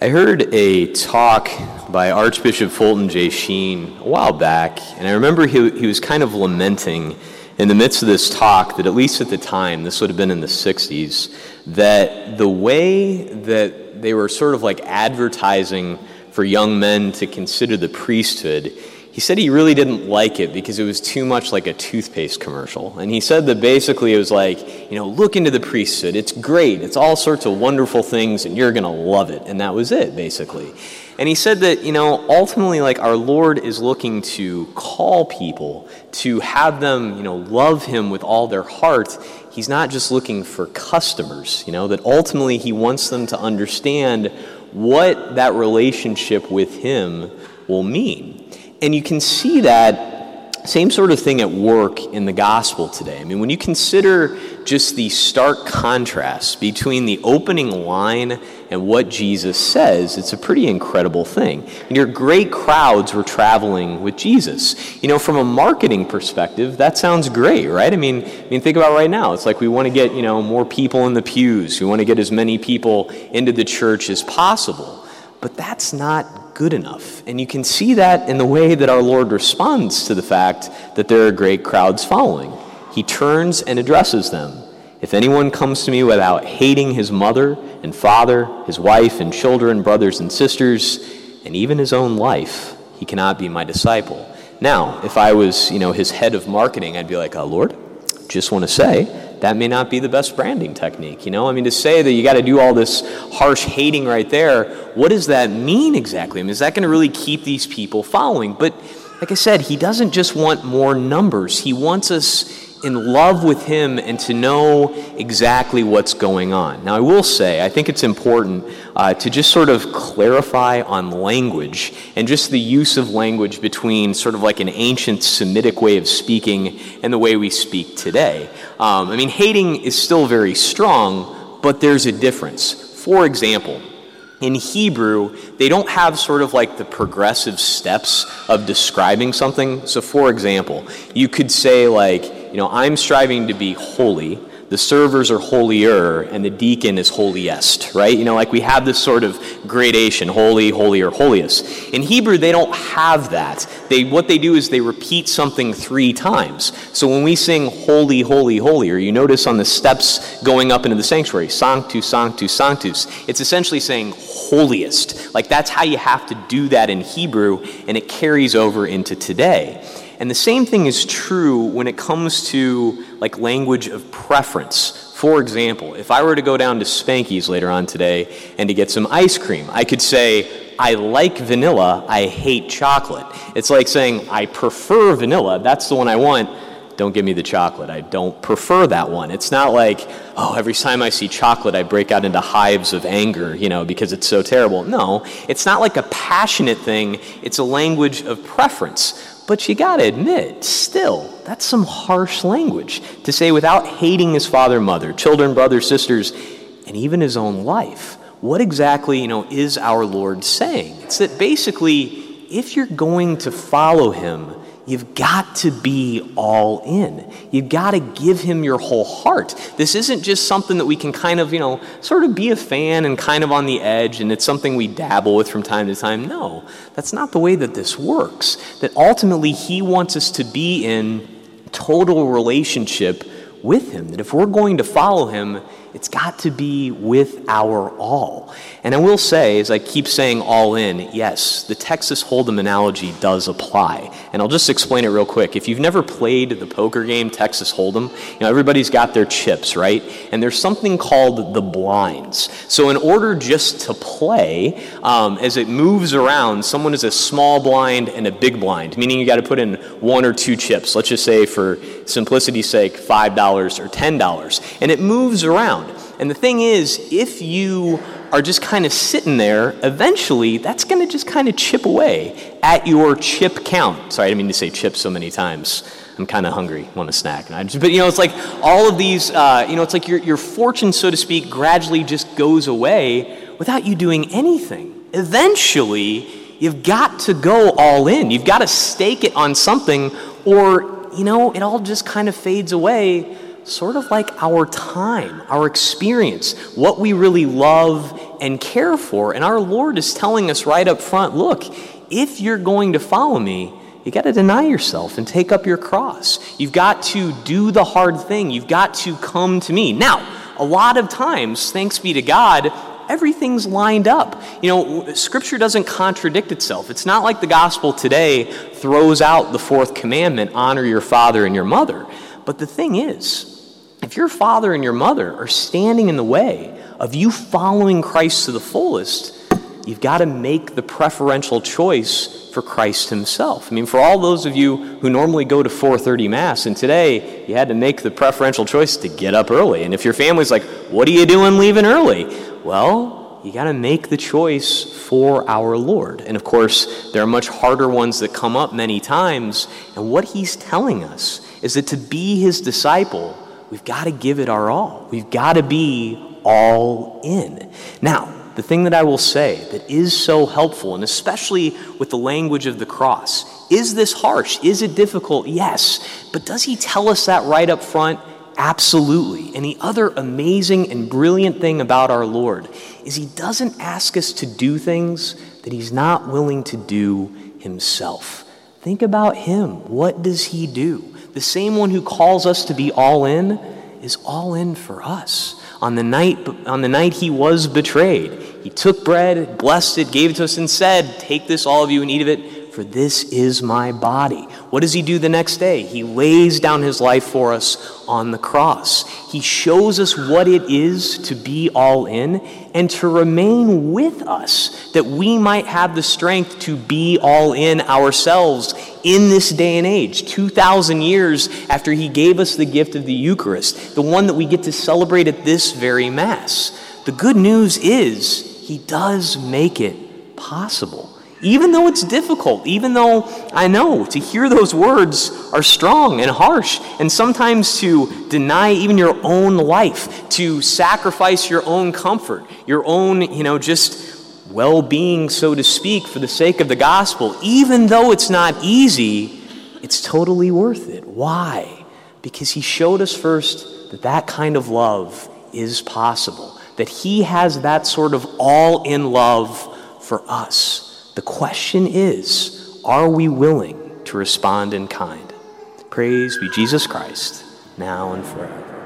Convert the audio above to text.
I heard a talk by Archbishop Fulton J. Sheen a while back, and I remember he, he was kind of lamenting in the midst of this talk that, at least at the time, this would have been in the 60s, that the way that they were sort of like advertising for young men to consider the priesthood he said he really didn't like it because it was too much like a toothpaste commercial. And he said that basically it was like, you know, look into the priesthood. It's great. It's all sorts of wonderful things and you're going to love it. And that was it, basically. And he said that, you know, ultimately, like our Lord is looking to call people, to have them, you know, love Him with all their heart. He's not just looking for customers, you know, that ultimately He wants them to understand what that relationship with Him will mean. And you can see that same sort of thing at work in the gospel today. I mean, when you consider just the stark contrast between the opening line and what Jesus says, it's a pretty incredible thing. And your great crowds were traveling with Jesus. You know, from a marketing perspective, that sounds great, right? I mean, I mean, think about right now. It's like we want to get, you know, more people in the pews. We want to get as many people into the church as possible. But that's not good enough. And you can see that in the way that our Lord responds to the fact that there are great crowds following. He turns and addresses them. If anyone comes to me without hating his mother and father, his wife and children, brothers and sisters, and even his own life, he cannot be my disciple. Now, if I was, you know, his head of marketing, I'd be like, oh, Lord, just want to say that may not be the best branding technique. You know, I mean, to say that you got to do all this harsh hating right there, what does that mean exactly? I mean, is that going to really keep these people following? But like I said, he doesn't just want more numbers, he wants us in love with Him and to know exactly what's going on. Now, I will say, I think it's important uh, to just sort of clarify on language and just the use of language between sort of like an ancient Semitic way of speaking and the way we speak today. Um, I mean, hating is still very strong, but there's a difference. For example, in Hebrew, they don't have sort of like the progressive steps of describing something. So, for example, you could say, like, you know, I'm striving to be holy. The servers are holier, and the deacon is holiest, right? You know, like we have this sort of gradation holy, holier, holiest. In Hebrew, they don't have that. They, what they do is they repeat something three times. So when we sing holy, holy, holier, you notice on the steps going up into the sanctuary, sanctus, sanctus, sanctus, it's essentially saying holiest. Like that's how you have to do that in Hebrew, and it carries over into today. And the same thing is true when it comes to like language of preference. For example, if I were to go down to Spanky's later on today and to get some ice cream, I could say, I like vanilla, I hate chocolate. It's like saying, I prefer vanilla, that's the one I want. Don't give me the chocolate. I don't prefer that one. It's not like, oh, every time I see chocolate, I break out into hives of anger, you know, because it's so terrible. No, it's not like a passionate thing, it's a language of preference. But you got to admit, still, that's some harsh language to say without hating his father, mother, children, brothers, sisters, and even his own life. What exactly, you know, is our Lord saying? It's that basically, if you're going to follow him, You've got to be all in. You've got to give him your whole heart. This isn't just something that we can kind of, you know, sort of be a fan and kind of on the edge and it's something we dabble with from time to time. No, that's not the way that this works. That ultimately he wants us to be in total relationship with him. That if we're going to follow him, it's got to be with our all. And I will say, as I keep saying all in, yes, the Texas Hold'em analogy does apply. And I'll just explain it real quick. If you've never played the poker game Texas Hold'em, you know, everybody's got their chips, right? And there's something called the blinds. So in order just to play, um, as it moves around, someone is a small blind and a big blind, meaning you got to put in one or two chips. Let's just say, for simplicity's sake, $5 or $10. And it moves around. And the thing is, if you are just kind of sitting there, eventually that's going to just kind of chip away at your chip count. Sorry, I didn't mean to say chip so many times. I'm kind of hungry, want a snack. Just, but you know, it's like all of these, uh, you know, it's like your, your fortune, so to speak, gradually just goes away without you doing anything. Eventually, you've got to go all in. You've got to stake it on something, or, you know, it all just kind of fades away sort of like our time, our experience, what we really love and care for. And our Lord is telling us right up front look, if you're going to follow me, you got to deny yourself and take up your cross. You've got to do the hard thing. You've got to come to me. Now, a lot of times, thanks be to God, everything's lined up. You know, Scripture doesn't contradict itself. It's not like the gospel today throws out the fourth commandment honor your father and your mother. But the thing is, if your father and your mother are standing in the way of you following Christ to the fullest, you've got to make the preferential choice for Christ himself. I mean, for all those of you who normally go to 4:30 mass and today you had to make the preferential choice to get up early. And if your family's like, "What are you doing leaving early?" Well, you got to make the choice for our Lord. And of course, there are much harder ones that come up many times, and what he's telling us is that to be his disciple, we've got to give it our all. We've got to be all in. Now, the thing that I will say that is so helpful, and especially with the language of the cross, is this harsh? Is it difficult? Yes. But does he tell us that right up front? Absolutely. And the other amazing and brilliant thing about our Lord is he doesn't ask us to do things that he's not willing to do himself. Think about him. What does he do? The same one who calls us to be all in is all in for us. On the night on the night he was betrayed, he took bread, blessed it, gave it to us and said, "Take this all of you and eat of it, for this is my body." What does he do the next day? He lays down his life for us on the cross. He shows us what it is to be all in and to remain with us, that we might have the strength to be all in ourselves in this day and age, 2,000 years after he gave us the gift of the Eucharist, the one that we get to celebrate at this very Mass. The good news is, he does make it possible even though it's difficult, even though I know to hear those words are strong and harsh, and sometimes to deny even your own life, to sacrifice your own comfort, your own, you know, just well being, so to speak, for the sake of the gospel, even though it's not easy, it's totally worth it. Why? Because he showed us first that that kind of love is possible, that he has that sort of all in love for us. The question is are we willing to respond in kind? Praise be Jesus Christ, now and forever.